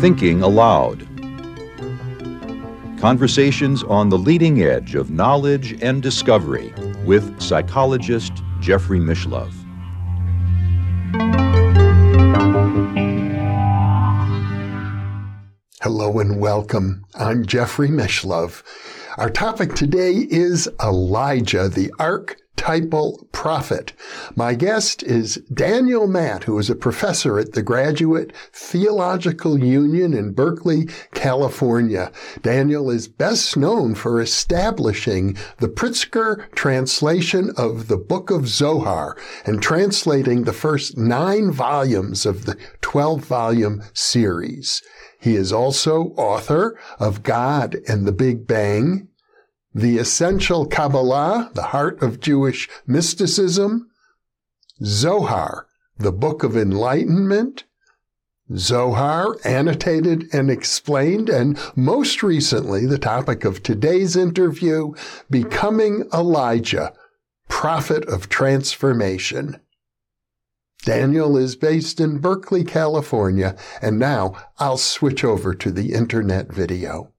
Thinking Aloud. Conversations on the leading edge of knowledge and discovery with psychologist Jeffrey Mishlove. Hello and welcome. I'm Jeffrey Mishlove. Our topic today is Elijah, the archetypal prophet. My guest is Daniel Matt, who is a professor at the Graduate Theological Union in Berkeley, California. Daniel is best known for establishing the Pritzker translation of the Book of Zohar and translating the first nine volumes of the 12 volume series. He is also author of God and the Big Bang, The Essential Kabbalah, the Heart of Jewish Mysticism, Zohar, the Book of Enlightenment, Zohar, annotated and explained, and most recently, the topic of today's interview, Becoming Elijah, Prophet of Transformation. Daniel is based in Berkeley, California, and now I'll switch over to the internet video.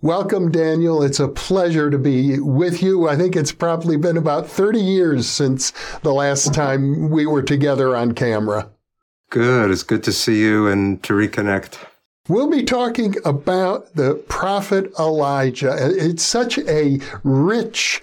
Welcome, Daniel. It's a pleasure to be with you. I think it's probably been about 30 years since the last time we were together on camera. Good. It's good to see you and to reconnect. We'll be talking about the prophet Elijah. It's such a rich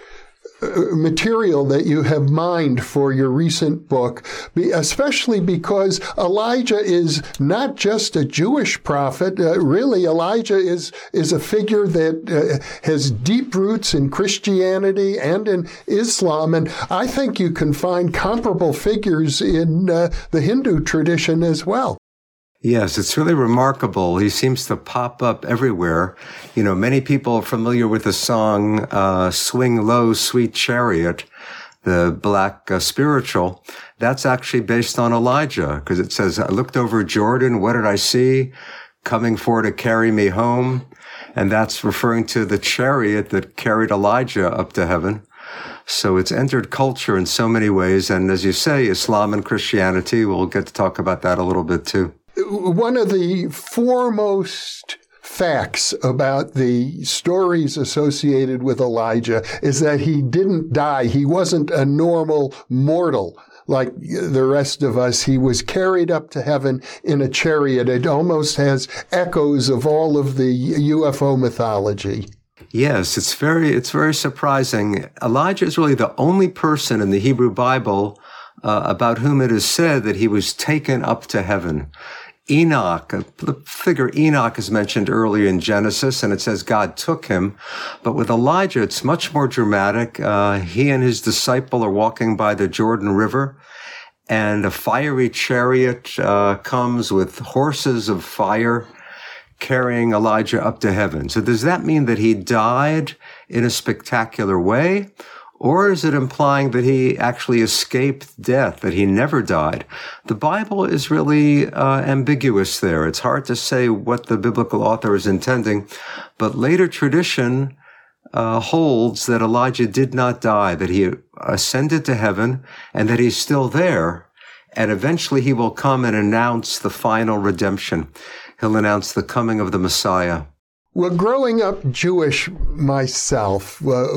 material that you have mined for your recent book, especially because Elijah is not just a Jewish prophet. Uh, really, Elijah is, is a figure that uh, has deep roots in Christianity and in Islam. And I think you can find comparable figures in uh, the Hindu tradition as well. Yes, it's really remarkable. He seems to pop up everywhere. You know, many people are familiar with the song uh, Swing Low, Sweet Chariot, the black uh, spiritual. That's actually based on Elijah because it says, I looked over Jordan. What did I see? Coming for to carry me home. And that's referring to the chariot that carried Elijah up to heaven. So it's entered culture in so many ways. And as you say, Islam and Christianity, we'll get to talk about that a little bit too one of the foremost facts about the stories associated with Elijah is that he didn't die. He wasn't a normal mortal like the rest of us. He was carried up to heaven in a chariot. It almost has echoes of all of the UFO mythology. Yes, it's very it's very surprising. Elijah is really the only person in the Hebrew Bible uh, about whom it is said that he was taken up to heaven. Enoch, the figure Enoch is mentioned earlier in Genesis, and it says God took him. But with Elijah, it's much more dramatic. Uh, he and his disciple are walking by the Jordan River, and a fiery chariot uh, comes with horses of fire carrying Elijah up to heaven. So does that mean that he died in a spectacular way? Or is it implying that he actually escaped death, that he never died? The Bible is really uh, ambiguous there. It's hard to say what the biblical author is intending, but later tradition uh, holds that Elijah did not die, that he ascended to heaven, and that he's still there. And eventually he will come and announce the final redemption. He'll announce the coming of the Messiah. Well, growing up Jewish myself, uh,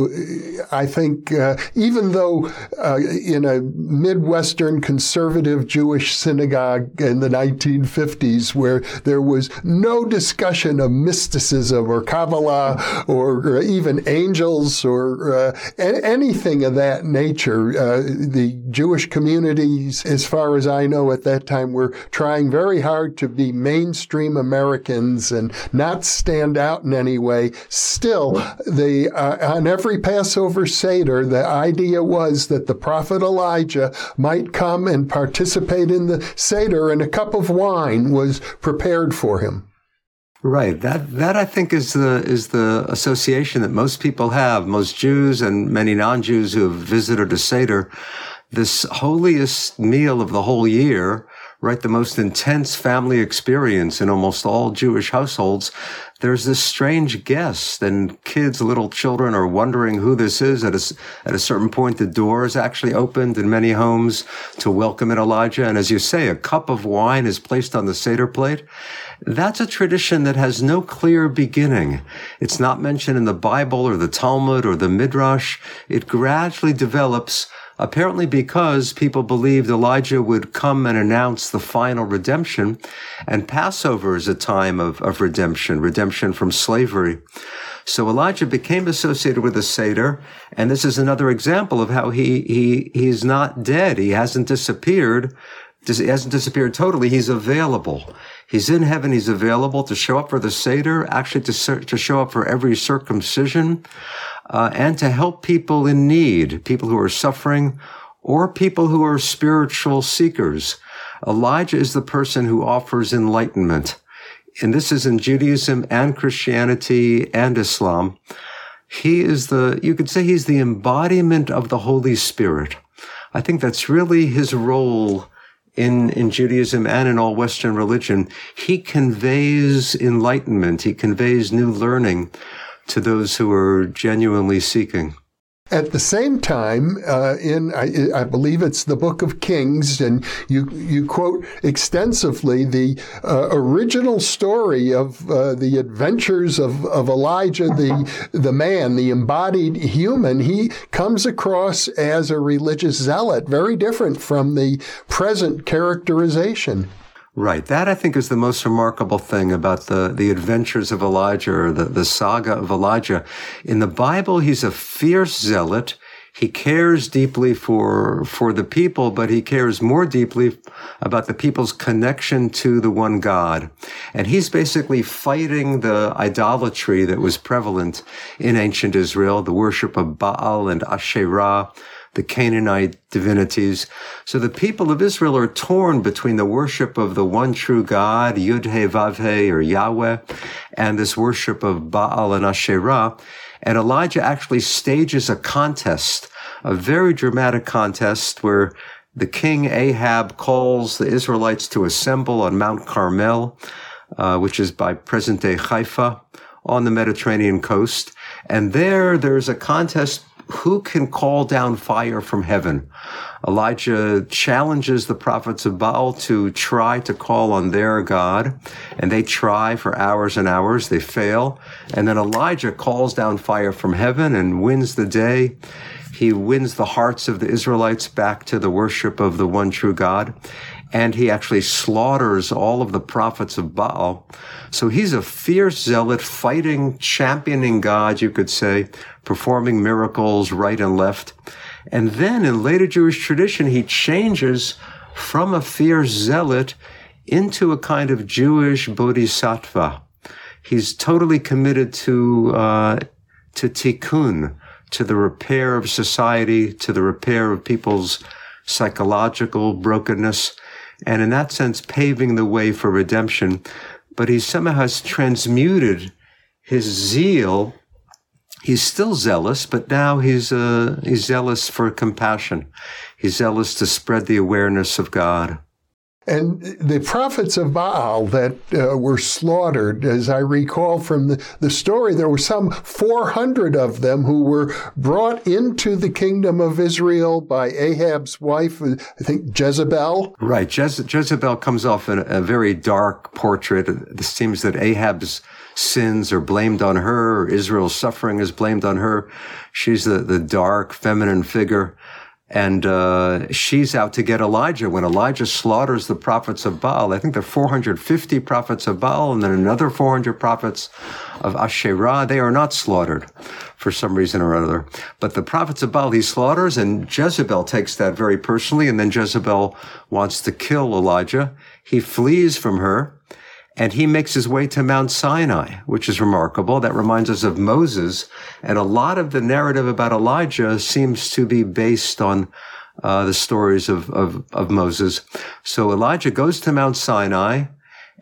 I think uh, even though uh, in a Midwestern conservative Jewish synagogue in the 1950s, where there was no discussion of mysticism or Kabbalah or, or even angels or uh, anything of that nature, uh, the Jewish communities, as far as I know at that time, were trying very hard to be mainstream Americans and not stand out in any way. Still, the uh, on every Passover Seder, the idea was that the prophet Elijah might come and participate in the Seder, and a cup of wine was prepared for him. Right. That that I think is the is the association that most people have, most Jews and many non-Jews who have visited a Seder. This holiest meal of the whole year right? The most intense family experience in almost all Jewish households. There's this strange guest and kids, little children are wondering who this is. At a, at a certain point, the door is actually opened in many homes to welcome in Elijah. And as you say, a cup of wine is placed on the Seder plate. That's a tradition that has no clear beginning. It's not mentioned in the Bible or the Talmud or the Midrash. It gradually develops apparently because people believed Elijah would come and announce the final redemption. And Passover is a time of, of redemption, redemption from slavery. So Elijah became associated with the Seder, and this is another example of how he he he's not dead. He hasn't disappeared. He hasn't disappeared totally. He's available. He's in heaven. He's available to show up for the Seder, actually to, to show up for every circumcision, uh, and to help people in need, people who are suffering, or people who are spiritual seekers. Elijah is the person who offers enlightenment. And this is in Judaism and Christianity and Islam. He is the, you could say he's the embodiment of the Holy Spirit. I think that's really his role in, in Judaism and in all Western religion, he conveys enlightenment. He conveys new learning to those who are genuinely seeking. At the same time, uh, in I, I, believe it's the Book of Kings, and you you quote extensively the uh, original story of uh, the adventures of, of Elijah, the the man, the embodied human. He comes across as a religious zealot, very different from the present characterization. Right. That I think is the most remarkable thing about the, the adventures of Elijah or the, the saga of Elijah. In the Bible, he's a fierce zealot. He cares deeply for, for the people, but he cares more deeply about the people's connection to the one God. And he's basically fighting the idolatry that was prevalent in ancient Israel, the worship of Baal and Asherah, the Canaanite divinities. So the people of Israel are torn between the worship of the one true God, Yud-He Vav-He or Yahweh, and this worship of Baal and Asherah. And Elijah actually stages a contest, a very dramatic contest where the king Ahab calls the Israelites to assemble on Mount Carmel, uh, which is by present day Haifa on the Mediterranean coast. And there, there's a contest who can call down fire from heaven? Elijah challenges the prophets of Baal to try to call on their God, and they try for hours and hours. They fail. And then Elijah calls down fire from heaven and wins the day. He wins the hearts of the Israelites back to the worship of the one true God. And he actually slaughters all of the prophets of Baal. So he's a fierce zealot fighting, championing God, you could say, performing miracles right and left. And then in later Jewish tradition, he changes from a fierce zealot into a kind of Jewish bodhisattva. He's totally committed to, uh, to tikkun, to the repair of society, to the repair of people's psychological brokenness, and in that sense, paving the way for redemption. But he somehow has transmuted his zeal he's still zealous, but now he's uh, he's zealous for compassion. He's zealous to spread the awareness of God. And the prophets of Baal that uh, were slaughtered, as I recall from the, the story, there were some 400 of them who were brought into the kingdom of Israel by Ahab's wife, I think Jezebel. Right. Jeze- Jezebel comes off in a, a very dark portrait. It seems that Ahab's sins are blamed on her, or Israel's suffering is blamed on her. She's the, the dark feminine figure. And uh, she's out to get Elijah. When Elijah slaughters the prophets of Baal, I think there are 450 prophets of Baal and then another 400 prophets of Asherah. They are not slaughtered for some reason or other. But the prophets of Baal he slaughters, and Jezebel takes that very personally. And then Jezebel wants to kill Elijah. He flees from her and he makes his way to Mount Sinai, which is remarkable. That reminds us of Moses. And a lot of the narrative about Elijah seems to be based on uh, the stories of, of, of Moses. So Elijah goes to Mount Sinai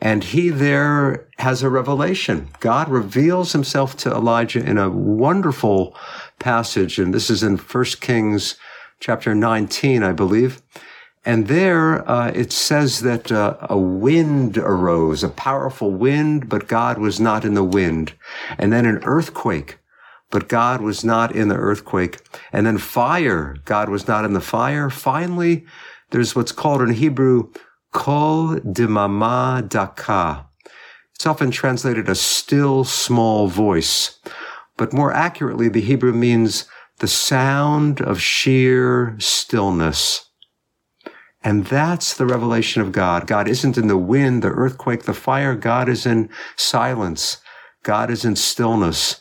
and he there has a revelation. God reveals himself to Elijah in a wonderful passage. And this is in 1 Kings chapter 19, I believe. And there uh, it says that uh, a wind arose, a powerful wind, but God was not in the wind. And then an earthquake, but God was not in the earthquake. And then fire, God was not in the fire. Finally, there's what's called in Hebrew, kol dimama daka. It's often translated a still small voice, but more accurately, the Hebrew means the sound of sheer stillness. And that's the revelation of God. God isn't in the wind, the earthquake, the fire. God is in silence. God is in stillness.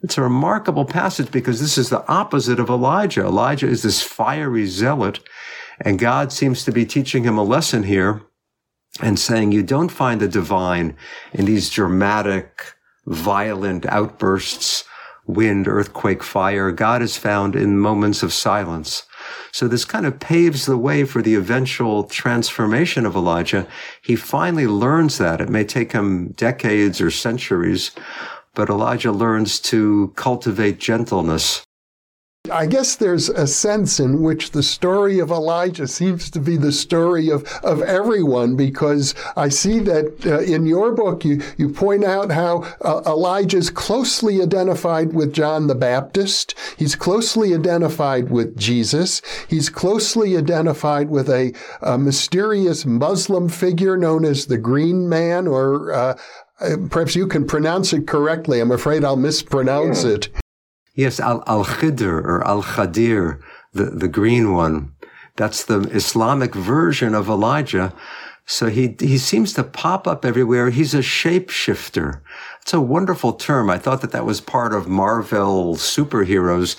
It's a remarkable passage because this is the opposite of Elijah. Elijah is this fiery zealot, and God seems to be teaching him a lesson here and saying you don't find the divine in these dramatic, violent outbursts, wind, earthquake, fire. God is found in moments of silence. So this kind of paves the way for the eventual transformation of Elijah. He finally learns that. It may take him decades or centuries, but Elijah learns to cultivate gentleness I guess there's a sense in which the story of Elijah seems to be the story of, of everyone because I see that uh, in your book you, you point out how uh, Elijah is closely identified with John the Baptist. He's closely identified with Jesus. He's closely identified with a, a mysterious Muslim figure known as the Green Man or uh, uh perhaps you can pronounce it correctly. I'm afraid I'll mispronounce yeah. it. Yes, Al Al Khidr or Al Khadir, the, the green one. That's the Islamic version of Elijah. So he, he seems to pop up everywhere. He's a shapeshifter. It's a wonderful term. I thought that that was part of Marvel superheroes,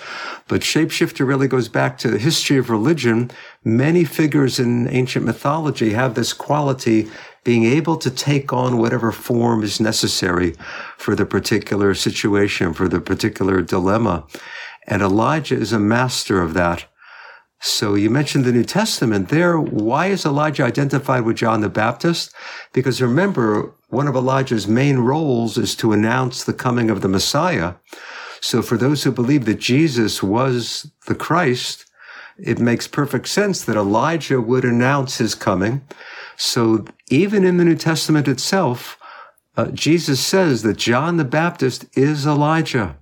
but shapeshifter really goes back to the history of religion. Many figures in ancient mythology have this quality being able to take on whatever form is necessary for the particular situation, for the particular dilemma. And Elijah is a master of that. So you mentioned the New Testament there. Why is Elijah identified with John the Baptist? Because remember, one of Elijah's main roles is to announce the coming of the Messiah. So for those who believe that Jesus was the Christ, it makes perfect sense that Elijah would announce his coming. So even in the New Testament itself, uh, Jesus says that John the Baptist is Elijah.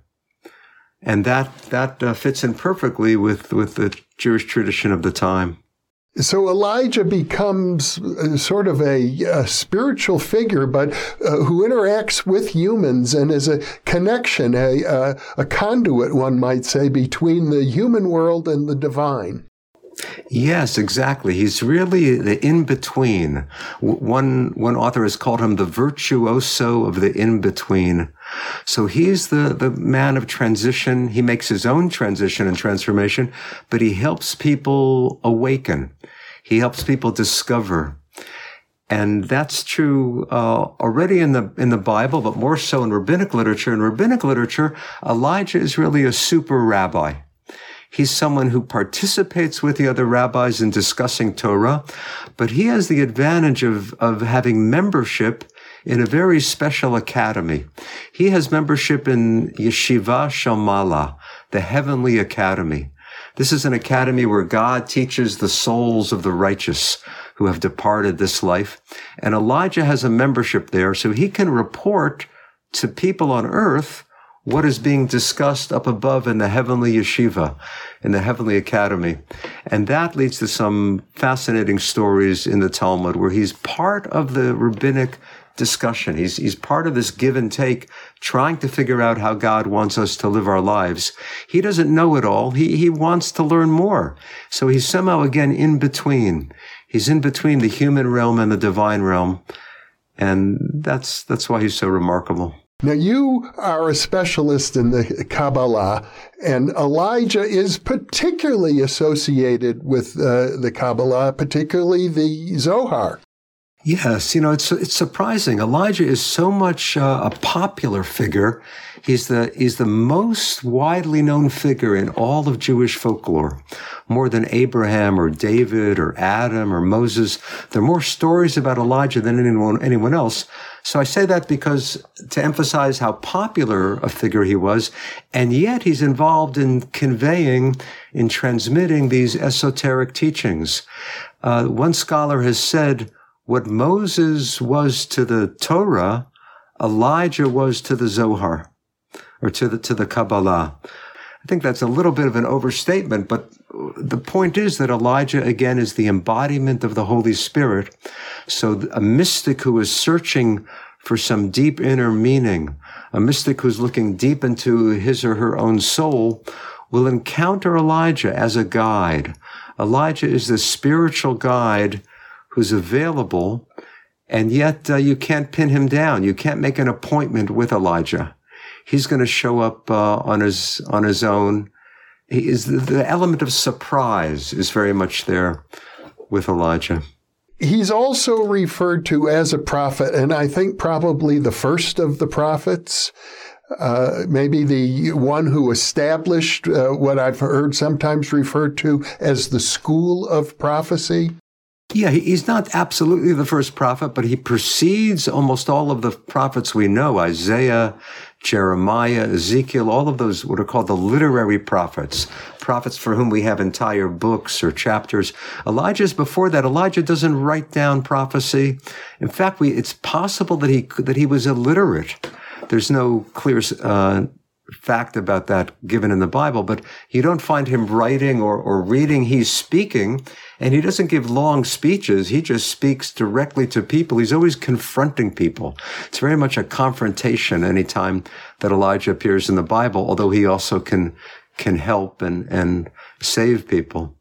And that, that uh, fits in perfectly with, with the Jewish tradition of the time. So Elijah becomes uh, sort of a, a spiritual figure, but uh, who interacts with humans and is a connection, a, a, a conduit, one might say, between the human world and the divine. Yes, exactly. He's really the in between. One one author has called him the virtuoso of the in between. So he's the the man of transition. He makes his own transition and transformation, but he helps people awaken. He helps people discover. And that's true uh, already in the in the Bible, but more so in rabbinic literature. In rabbinic literature, Elijah is really a super rabbi. He's someone who participates with the other rabbis in discussing Torah, but he has the advantage of, of having membership in a very special academy. He has membership in Yeshiva shel Ma'alah, the Heavenly Academy. This is an academy where God teaches the souls of the righteous who have departed this life. And Elijah has a membership there, so he can report to people on earth what is being discussed up above in the heavenly yeshiva, in the heavenly academy. And that leads to some fascinating stories in the Talmud where he's part of the rabbinic discussion. He's, he's part of this give and take, trying to figure out how God wants us to live our lives. He doesn't know it all. He, he wants to learn more. So he's somehow again in between. He's in between the human realm and the divine realm. And that's, that's why he's so remarkable. Now, you are a specialist in the Kabbalah, and Elijah is particularly associated with uh, the Kabbalah, particularly the Zohar. Yes, you know it's it's surprising. Elijah is so much uh, a popular figure. He's the he's the most widely known figure in all of Jewish folklore, more than Abraham or David or Adam or Moses. There are more stories about Elijah than anyone anyone else. So I say that because to emphasize how popular a figure he was, and yet he's involved in conveying, in transmitting these esoteric teachings. Uh, one scholar has said what Moses was to the Torah, Elijah was to the Zohar or to the, to the Kabbalah. I think that's a little bit of an overstatement, but the point is that Elijah again is the embodiment of the Holy Spirit. So a mystic who is searching for some deep inner meaning, a mystic who's looking deep into his or her own soul will encounter Elijah as a guide. Elijah is the spiritual guide who's available, and yet uh, you can't pin him down. You can't make an appointment with Elijah. He's going to show up uh, on his on his own. He is the, element of surprise is very much there with Elijah. He's also referred to as a prophet, and I think probably the first of the prophets. Uh, maybe the one who established uh, what I've heard sometimes referred to as the school of prophecy. Yeah, he's not absolutely the first prophet, but he precedes almost all of the prophets we know Isaiah, Jeremiah, Ezekiel, all of those what are called the literary prophets, prophets for whom we have entire books or chapters. Elijah's before that. Elijah doesn't write down prophecy. In fact, we, it's possible that he, that he was illiterate. There's no clear, uh, fact about that given in the Bible, but you don't find him writing or, or reading. He's speaking and he doesn't give long speeches. He just speaks directly to people. He's always confronting people. It's very much a confrontation anytime that Elijah appears in the Bible, although he also can, can help and, and save people.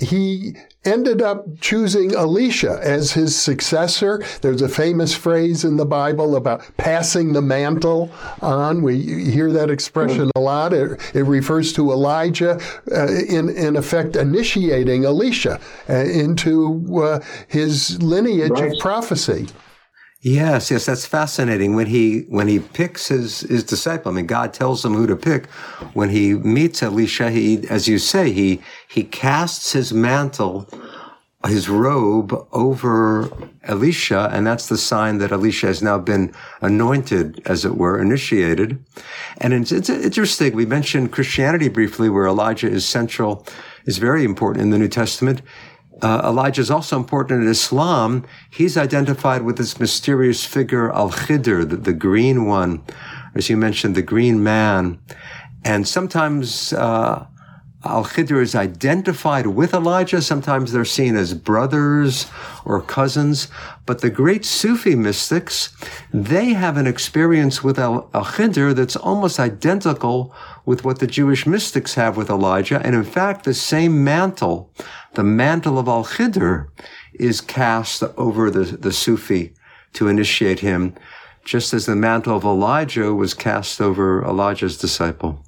He ended up choosing Elisha as his successor. There's a famous phrase in the Bible about passing the mantle on. We hear that expression a lot. It, it refers to Elijah, uh, in, in effect, initiating Elisha uh, into uh, his lineage right. of prophecy. Yes, yes, that's fascinating. When he when he picks his his disciple, I mean, God tells him who to pick. When he meets Elisha, he, as you say, he he casts his mantle, his robe over Elisha, and that's the sign that Elisha has now been anointed, as it were, initiated. And it's, it's interesting. We mentioned Christianity briefly, where Elijah is central, is very important in the New Testament uh, Elijah is also important in Islam. He's identified with this mysterious figure, Al Khidr, the, the, green one, as you mentioned, the green man. And sometimes uh, Al Khidr is identified with Elijah. Sometimes they're seen as brothers or cousins. But the great Sufi mystics, they have an experience with Al Khidr that's almost identical with what the Jewish mystics have with Elijah. And in fact, the same mantle the mantle of Al Khidr is cast over the, the Sufi to initiate him, just as the mantle of Elijah was cast over Elijah's disciple.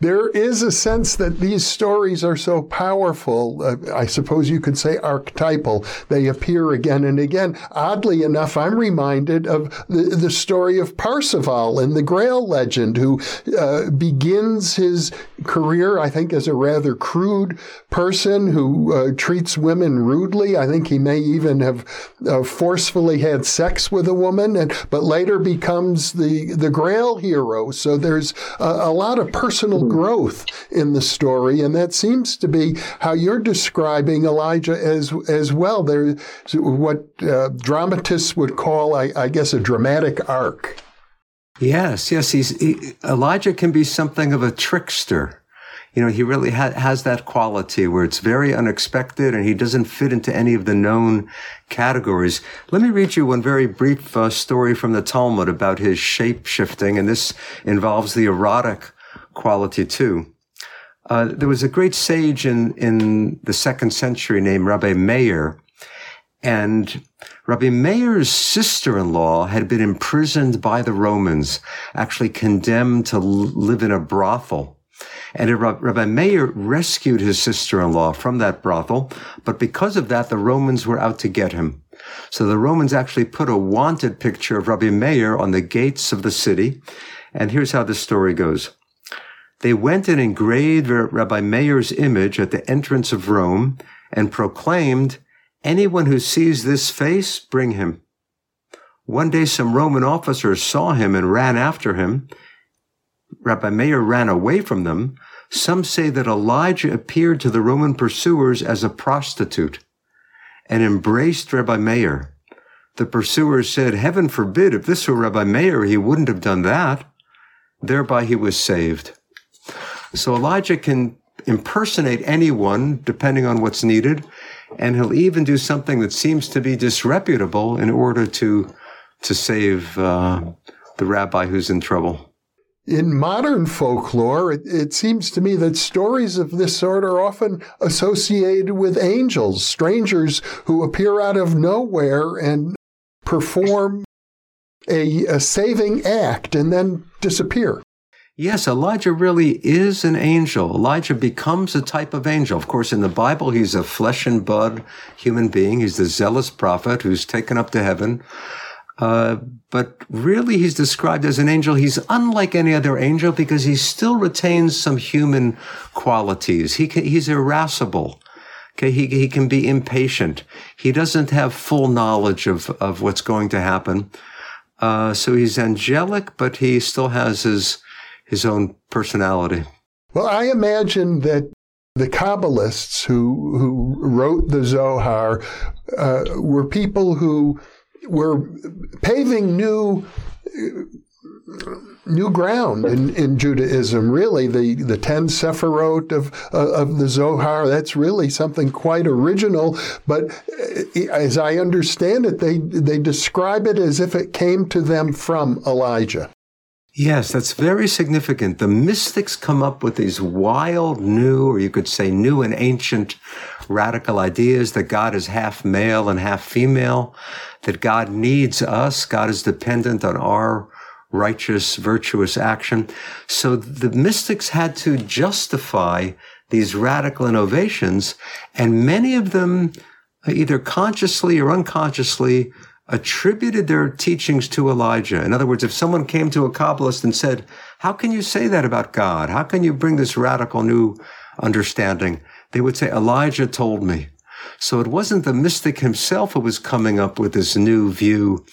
There is a sense that these stories are so powerful. Uh, I suppose you could say archetypal. They appear again and again. Oddly enough, I'm reminded of the, the story of Parsifal in the Grail legend, who uh, begins his career, I think, as a rather crude person who uh, treats women rudely. I think he may even have uh, forcefully had sex with a woman, and, but later becomes the, the Grail hero. So there's a, a lot of personal growth in the story, and that seems to be how you're describing Elijah as as well. There's what uh, dramatists would call, I, I, guess, a dramatic arc. Yes, yes. He's he, Elijah can be something of a trickster. You know, he really ha- has that quality where it's very unexpected and he doesn't fit into any of the known categories. Let me read you one very brief uh, story from the Talmud about his shape shifting, and this involves the erotic quality too. Uh, there was a great sage in, in the second century named Rabbi Meir, and Rabbi Meir's sister-in-law had been imprisoned by the Romans, actually condemned to live in a brothel. And Rabbi Meir rescued his sister-in-law from that brothel, but because of that, the Romans were out to get him. So the Romans actually put a wanted picture of Rabbi Meir on the gates of the city. And here's how the story goes. They went and engraved Rabbi Meir's image at the entrance of Rome and proclaimed, anyone who sees this face, bring him. One day some Roman officers saw him and ran after him. Rabbi Meir ran away from them. Some say that Elijah appeared to the Roman pursuers as a prostitute and embraced Rabbi Meir. The pursuers said, Heaven forbid, if this were Rabbi Meir, he wouldn't have done that. Thereby he was saved. So Elijah can impersonate anyone depending on what's needed, and he'll even do something that seems to be disreputable in order to to save uh, the rabbi who's in trouble. In modern folklore, it, it, seems to me that stories of this sort are often associated with angels, strangers who appear out of nowhere and perform a, a saving act and then disappear. Yes, Elijah really is an angel. Elijah becomes a type of angel. Of course, in the Bible, he's a flesh and blood human being. He's the zealous prophet who's taken up to heaven. Uh, but really, he's described as an angel. He's unlike any other angel because he still retains some human qualities. He can, he's irascible. Okay, he, he can be impatient. He doesn't have full knowledge of, of what's going to happen. Uh, so he's angelic, but he still has his his own personality. Well, I imagine that the Kabbalists who who wrote the Zohar uh, were people who were paving new new ground in, in Judaism. Really, the the ten Sephirot of uh, of the Zohar. That's really something quite original. But uh, as I understand it, they they describe it as if it came to them from Elijah. Yes, that's very significant. The mystics come up with these wild, new, or you could say new and ancient radical ideas that God is half male and half female, that God needs us, God is dependent on our righteous, virtuous action. So the mystics had to justify these radical innovations, and many of them, either consciously or unconsciously, attributed their teachings to Elijah. In other words, if someone came to a Kabbalist and said, How can you say that about God? How can you bring this radical new understanding? They would say, Elijah told me. So it wasn't the mystic himself who was coming up with this new view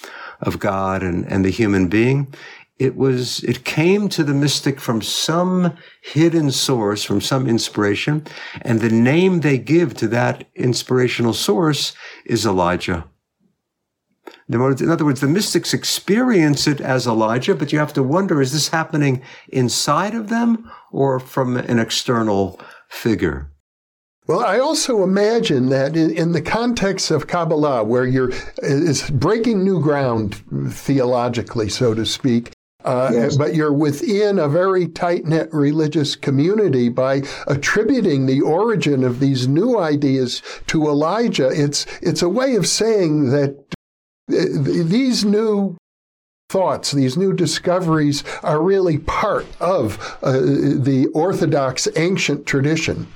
of God and, and the human being. It was, it came to the mystic from some hidden source, from some inspiration. And the name they give to that inspirational source is Elijah. In other words, the mystics experience it as Elijah, but you have to wonder, is this happening inside of them or from an external figure? Well, I also imagine that in, in, the context of Kabbalah, where you're is breaking new ground theologically, so to speak, uh, yes. but you're within a very tight knit religious community by attributing the origin of these new ideas to Elijah. It's it's a way of saying that these new thoughts, these new discoveries are really part of uh, the Orthodox ancient tradition.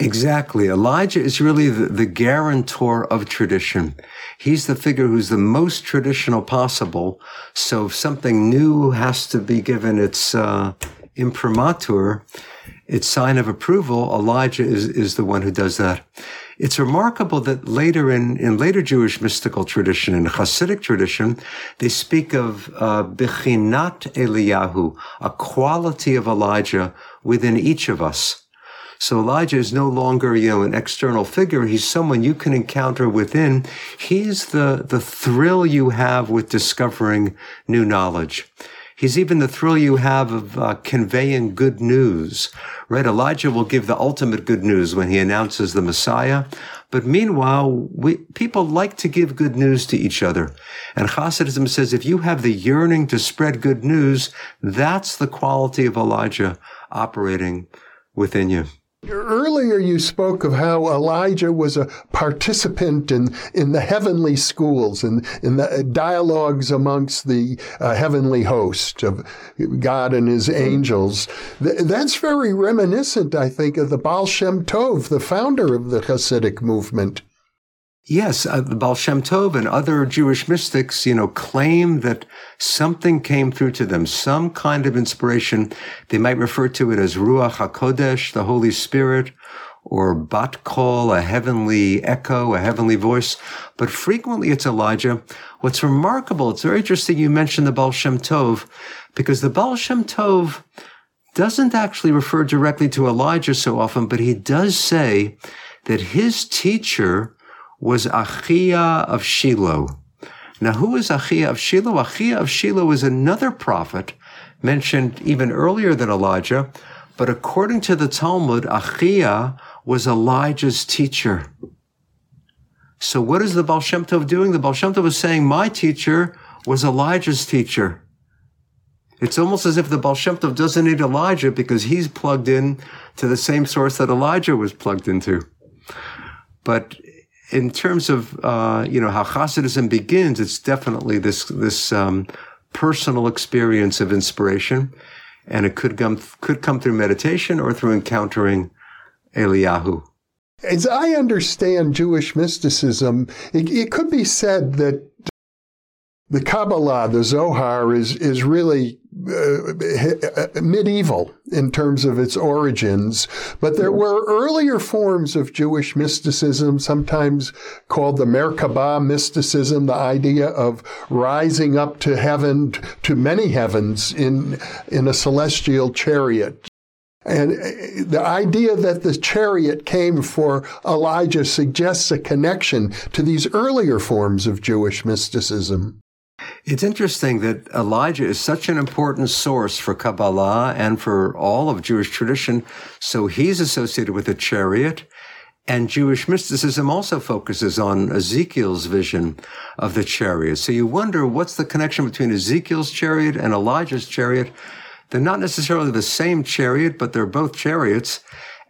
Exactly. Elijah is really the, the, guarantor of tradition. He's the figure who's the most traditional possible. So if something new has to be given its uh, imprimatur, its sign of approval, Elijah is, is the one who does that. It's remarkable that later in, in later Jewish mystical tradition, in Hasidic tradition, they speak of uh, Eliyahu, a quality of Elijah within each of us. So Elijah is no longer, you know, an external figure. He's someone you can encounter within. He's the, the thrill you have with discovering new knowledge. He's even the thrill you have of uh, conveying good news, right? Elijah will give the ultimate good news when he announces the Messiah. But meanwhile, we, people like to give good news to each other. And Hasidism says if you have the yearning to spread good news, that's the quality of Elijah operating within you. Earlier, you spoke of how Elijah was a participant in, in the heavenly schools and in the dialogues amongst the uh, heavenly host of God and his angels. That's very reminiscent, I think, of the Baal Shem Tov, the founder of the Hasidic movement. Yes, uh, the Baal Shem Tov and other Jewish mystics, you know, claim that something came through to them, some kind of inspiration. They might refer to it as Ruach HaKodesh, the Holy Spirit, or Bat Kol, a heavenly echo, a heavenly voice. But frequently it's Elijah. What's remarkable, it's very interesting you mentioned the Baal Shem Tov, because the Baal Shem Tov doesn't actually refer directly to Elijah so often, but he does say that his teacher was Achia of Shiloh. Now, who is Achia of Shiloh? Achia of Shiloh is another prophet mentioned even earlier than Elijah, but according to the Talmud, Achia was Elijah's teacher. So what is the Baal Shem Tov doing? The Baal Shem Tov is saying, my teacher was Elijah's teacher. It's almost as if the Baal Shem Tov doesn't need Elijah because he's plugged in to the same source that Elijah was plugged into. But in terms of uh, you know how Hasidism begins, it's definitely this this um, personal experience of inspiration, and it could come could come through meditation or through encountering Eliyahu. As I understand Jewish mysticism, it, it could be said that the Kabbalah, the Zohar, is is really uh, medieval in terms of its origins, but there were earlier forms of Jewish mysticism, sometimes called the Merkabah mysticism, the idea of rising up to heaven, to many heavens in in a celestial chariot. And uh, the idea that the chariot came for Elijah suggests a connection to these earlier forms of Jewish mysticism. It's interesting that Elijah is such an important source for Kabbalah and for all of Jewish tradition. So he's associated with a chariot. And Jewish mysticism also focuses on Ezekiel's vision of the chariot. So you wonder what's the connection between Ezekiel's chariot and Elijah's chariot? They're not necessarily the same chariot, but they're both chariots.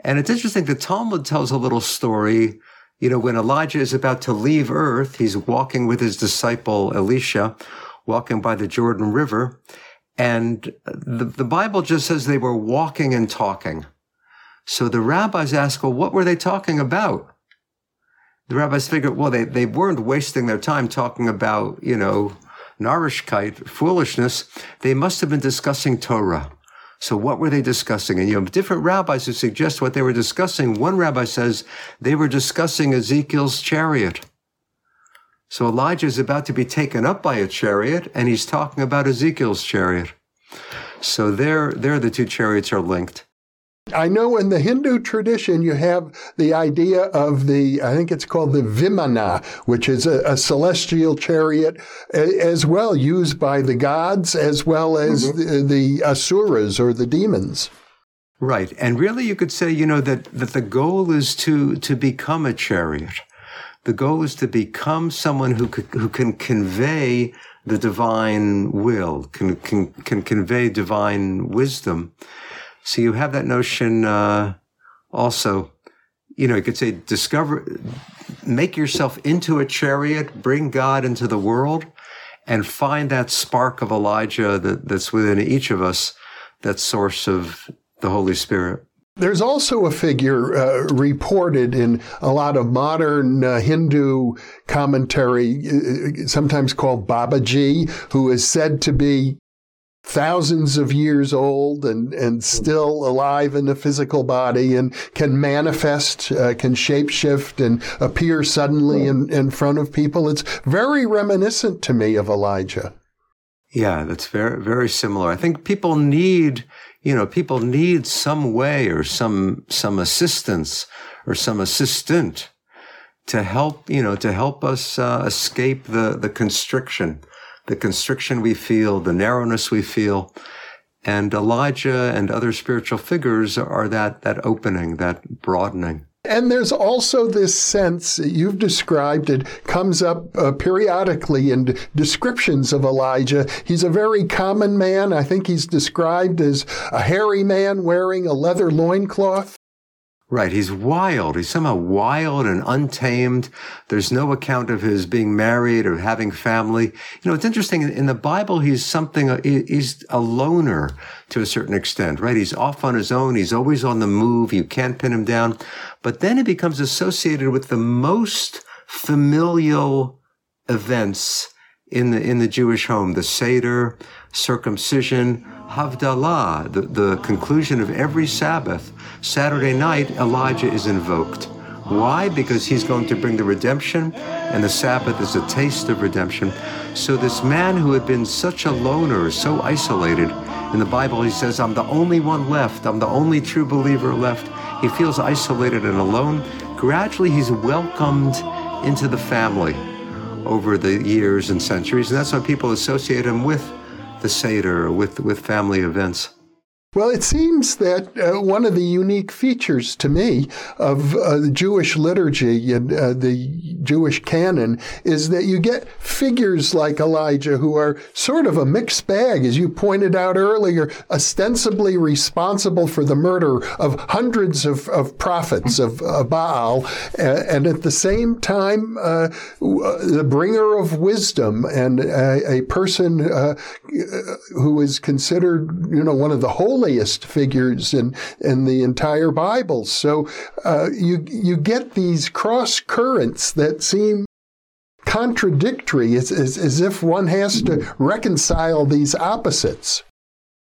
And it's interesting. The Talmud tells a little story you know, when Elijah is about to leave earth, he's walking with his disciple Elisha, walking by the Jordan River. And the, the Bible just says they were walking and talking. So the rabbis ask, well, what were they talking about? The rabbis figured, well, they, they weren't wasting their time talking about, you know, narishkeit, foolishness. They must have been discussing Torah. So what were they discussing? And you have different rabbis who suggest what they were discussing. One rabbi says they were discussing Ezekiel's chariot. So Elijah is about to be taken up by a chariot, and he's talking about Ezekiel's chariot. So there, there the two chariots are linked. I know in the Hindu tradition you have the idea of the, I think it's called the Vimana, which is a, a celestial chariot as well used by the gods as well as mm-hmm. the, the asuras or the demons. Right. And really you could say, you know, that, that the goal is to, to become a chariot. The goal is to become someone who, could, who can convey the divine will, can, can, can convey divine wisdom. So you have that notion uh, also. You know, you could say discover, make yourself into a chariot, bring God into the world, and find that spark of Elijah that, that's within each of us, that source of the Holy Spirit. There's also a figure uh, reported in a lot of modern uh, Hindu commentary, uh, sometimes called Babaji, who is said to be thousands of years old and, and still alive in the physical body and can manifest, uh, can shapeshift and appear suddenly in, in front of people. It's very reminiscent to me of Elijah. Yeah, that's very, very similar. I think people need, you know, people need some way or some, some assistance or some assistant to help, you know, to help us uh, escape the, the constriction the constriction we feel, the narrowness we feel. And Elijah and other spiritual figures are that, that opening, that broadening. And there's also this sense that you've described it comes up uh, periodically in descriptions of Elijah. He's a very common man. I think he's described as a hairy man wearing a leather loincloth. Right. He's wild. He's somehow wild and untamed. There's no account of his being married or having family. You know, it's interesting. In the Bible, he's something, he's a loner to a certain extent, right? He's off on his own. He's always on the move. You can't pin him down. But then he becomes associated with the most familial events in the, in the Jewish home. The Seder, circumcision, Havdalah, the, the conclusion of every Sabbath. Saturday night, Elijah is invoked. Why? Because he's going to bring the redemption, and the Sabbath is a taste of redemption. So, this man who had been such a loner, so isolated, in the Bible he says, I'm the only one left, I'm the only true believer left. He feels isolated and alone. Gradually, he's welcomed into the family over the years and centuries, and that's why people associate him with the Seder, with, with family events. Well, it seems that uh, one of the unique features to me of uh, the Jewish liturgy and uh, the Jewish canon is that you get figures like Elijah who are sort of a mixed bag, as you pointed out earlier, ostensibly responsible for the murder of hundreds of, of prophets of Baal, and at the same time, uh, the bringer of wisdom and a, a person uh, who is considered, you know, one of the holy holiest figures in, in the entire Bible. So uh, you, you get these cross currents that seem contradictory, as, as, as if one has to reconcile these opposites.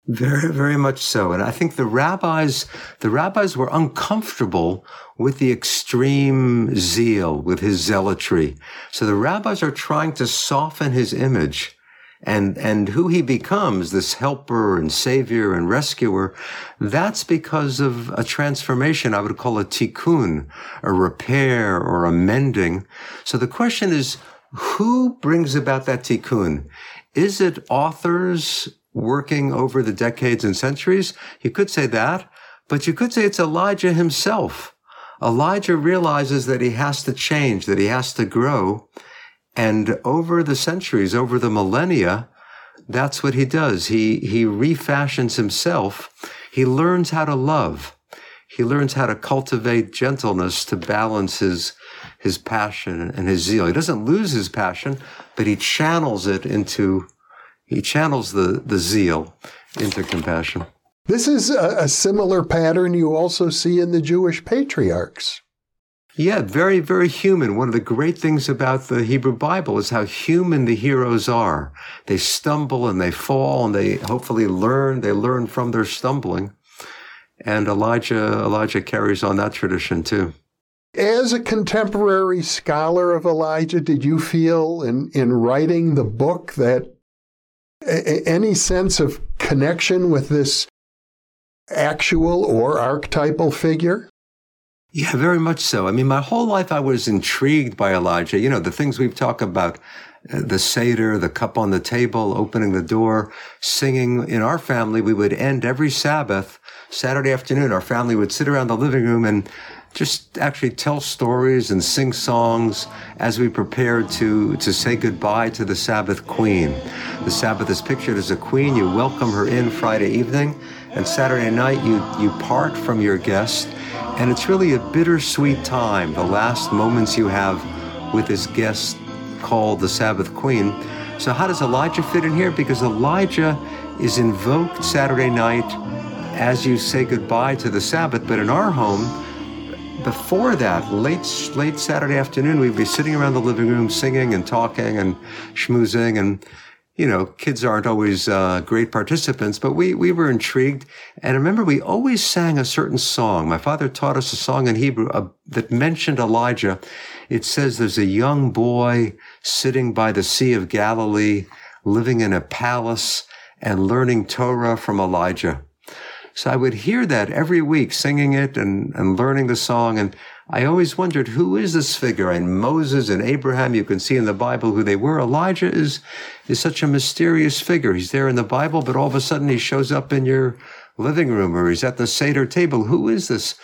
Very, very much so. And I think the rabbis, the rabbis were uncomfortable with the extreme zeal, with his zealotry. So the rabbis are trying to soften his image and and who he becomes this helper and savior and rescuer that's because of a transformation. I would call a tikkun a repair or a mending. So the question is who brings about that tikkun? Is it authors working over the decades and centuries? You could say that but you could say it's elijah himself. Elijah realizes that he has to change that he has to grow and over the centuries, over the millennia, that's what he does. He, he refashions himself. He learns how to love. He learns how to cultivate gentleness to balance his, his passion and his zeal. He doesn't lose his passion, but he channels it into, he channels the, the zeal into compassion. This is a, a similar pattern you also see in the Jewish patriarchs. Yeah, very, very human. One of the great things about the Hebrew Bible is how human the heroes are. They stumble and they fall and they hopefully learn. They learn from their stumbling. And Elijah, Elijah carries on that tradition too. As a contemporary scholar of Elijah, did you feel in, in writing the book that a, any sense of connection with this actual or archetypal figure? Yeah, very much so. I mean, my whole life I was intrigued by Elijah. You know, the things we've talked about, uh, the Seder, the cup on the table, opening the door, singing. In our family, we would end every Sabbath, Saturday afternoon, our family would sit around the living room and just actually tell stories and sing songs as we prepared to, to say goodbye to the Sabbath queen. The Sabbath is pictured as a queen. You welcome her in Friday evening, and Saturday night you, you part from your guest and it's really a bittersweet time, the last moments you have with this guest called the Sabbath Queen. So, how does Elijah fit in here? Because Elijah is invoked Saturday night as you say goodbye to the Sabbath. But in our home, before that, late late Saturday afternoon, we'd be sitting around the living room singing and talking and schmoozing and you know, kids aren't always uh, great participants, but we, we were intrigued. And I remember we always sang a certain song. My father taught us a song in Hebrew uh, that mentioned Elijah. It says there's a young boy sitting by the Sea of Galilee, living in a palace and learning Torah from Elijah. So I would hear that every week, singing it and, and learning the song. And I always wondered, who is this figure? And Moses and Abraham, you can see in the Bible who they were. Elijah is, is such a mysterious figure. He's there in the Bible, but all of a sudden he shows up in your living room or he's at the Seder table. Who is this?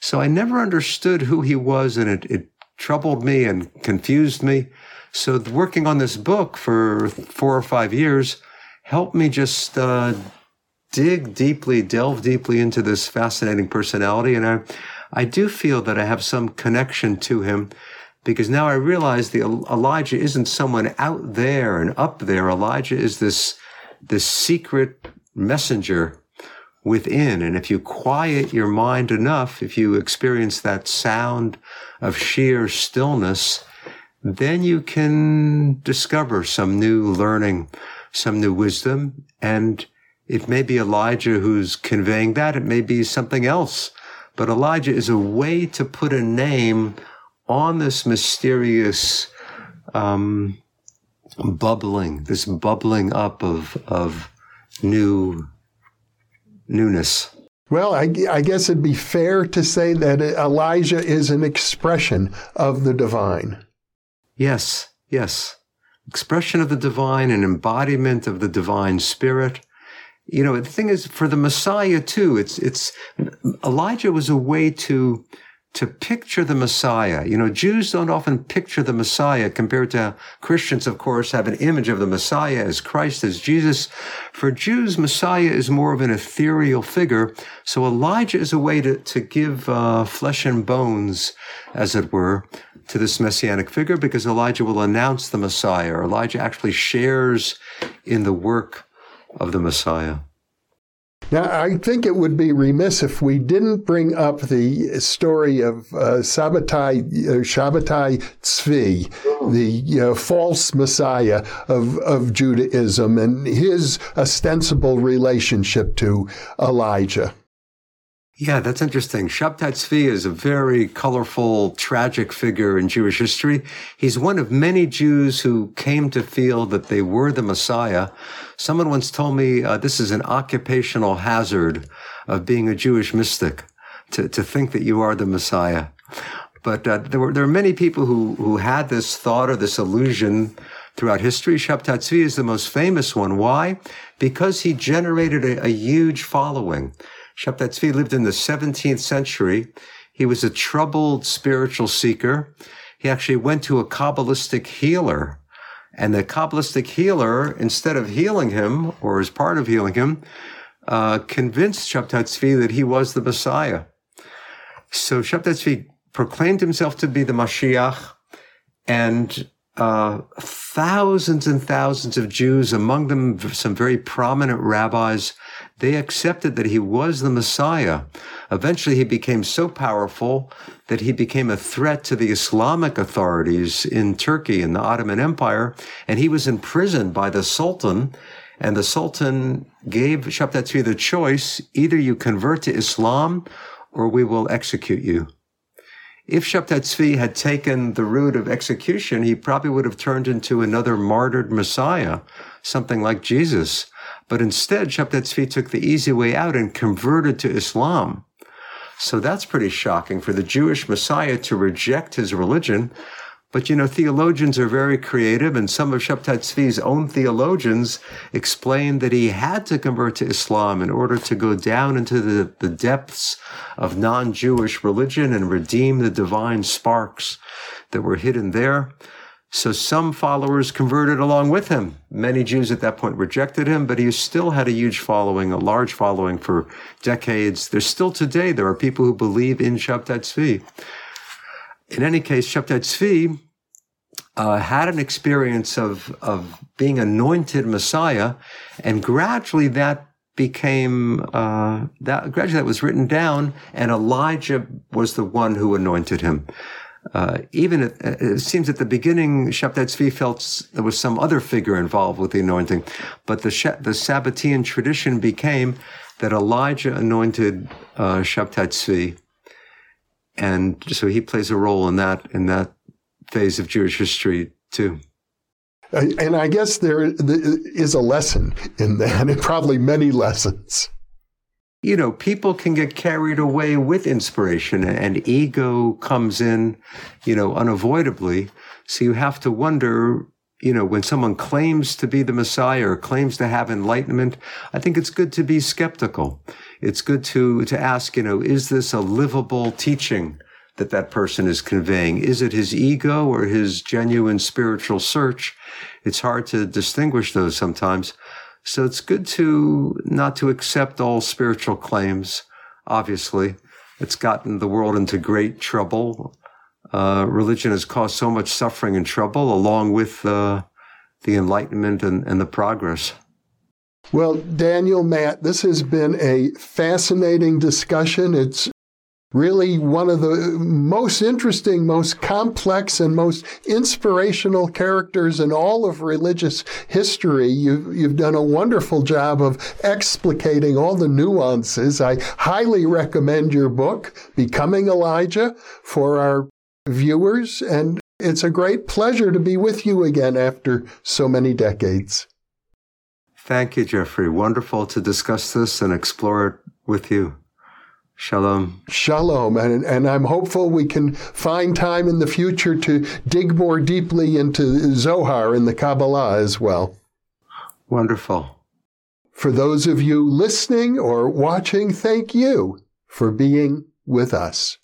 So I never understood who he was and it, it troubled me and confused me. So working on this book for four or five years helped me just, uh, dig deeply, delve deeply into this fascinating personality. And I, I do feel that I have some connection to him because now I realize the Elijah isn't someone out there and up there. Elijah is this, this secret messenger within. And if you quiet your mind enough, if you experience that sound of sheer stillness, then you can discover some new learning, some new wisdom. And it may be Elijah who's conveying that. It may be something else. But Elijah is a way to put a name on this mysterious um, bubbling, this bubbling up of of new newness. Well, I, I, guess it'd be fair to say that Elijah is an expression of the divine. Yes, yes. Expression of the divine, an embodiment of the divine spirit. You know, the thing is, for the Messiah too, it's, it's, Elijah was a way to, to picture the Messiah. You know, Jews don't often picture the Messiah compared to Christians, of course, have an image of the Messiah as Christ, as Jesus. For Jews, Messiah is more of an ethereal figure. So Elijah is a way to, to give uh, flesh and bones, as it were, to this messianic figure because Elijah will announce the Messiah. Elijah actually shares in the work of the Messiah. Now, I think it would be remiss if we didn't bring up the story of uh, Sabbatai, uh, Shabbatai Tzvi, the uh, false messiah of, of Judaism, and his ostensible relationship to Elijah. Yeah, that's interesting. Shabtai Tzvi is a very colorful, tragic figure in Jewish history. He's one of many Jews who came to feel that they were the Messiah. Someone once told me uh, this is an occupational hazard of being a Jewish mystic, to, to think that you are the Messiah. But uh, there were there are many people who who had this thought or this illusion throughout history. Shabtai Tzvi is the most famous one. Why? Because he generated a, a huge following. Shabtai lived in the 17th century. He was a troubled spiritual seeker. He actually went to a Kabbalistic healer. And the Kabbalistic healer, instead of healing him, or as part of healing him, uh, convinced Shabtai Tzvi that he was the Messiah. So Shabtai Tzvi proclaimed himself to be the Mashiach, and uh, thousands and thousands of Jews, among them some very prominent rabbis, they accepted that he was the Messiah. Eventually, he became so powerful that he became a threat to the Islamic authorities in Turkey in the Ottoman Empire, and he was imprisoned by the Sultan. And the Sultan gave Shabtai the choice: either you convert to Islam, or we will execute you. If Shabtai had taken the route of execution, he probably would have turned into another martyred Messiah, something like Jesus. But instead, Shabtai Tzvi took the easy way out and converted to Islam. So that's pretty shocking for the Jewish Messiah to reject his religion but you know, theologians are very creative, and some of Shabtai own theologians explain that he had to convert to Islam in order to go down into the, the depths of non-Jewish religion and redeem the divine sparks that were hidden there. So some followers converted along with him. Many Jews at that point rejected him, but he still had a huge following, a large following for decades. There's still today, there are people who believe in Shabtai Tzvi in any case, Shabtai Tzvi uh, had an experience of, of being anointed Messiah, and gradually that became uh, that gradually that was written down, and Elijah was the one who anointed him. Uh, even at, it seems at the beginning, Shabtai Tzvi felt there was some other figure involved with the anointing, but the the Sabbatean tradition became that Elijah anointed uh, Tzvi, and so he plays a role in that in that phase of Jewish history too. And I guess there is a lesson in that, and probably many lessons. You know, people can get carried away with inspiration, and ego comes in, you know, unavoidably. So you have to wonder, you know, when someone claims to be the Messiah or claims to have enlightenment, I think it's good to be skeptical it's good to, to ask, you know, is this a livable teaching that that person is conveying? Is it his ego or his genuine spiritual search? It's hard to distinguish those sometimes. So it's good to not to accept all spiritual claims. Obviously, it's gotten the world into great trouble. Uh, religion has caused so much suffering and trouble, along with uh, the enlightenment and, and the progress. Well, Daniel, Matt, this has been a fascinating discussion. It's really one of the most interesting, most complex, and most inspirational characters in all of religious history. You've, you've done a wonderful job of explicating all the nuances. I highly recommend your book, Becoming Elijah, for our viewers, and it's a great pleasure to be with you again after so many decades. Thank you, Jeffrey. Wonderful to discuss this and explore it with you. Shalom. Shalom. And, and I'm hopeful we can find time in the future to dig more deeply into Zohar and the Kabbalah as well. Wonderful. For those of you listening or watching, thank you for being with us.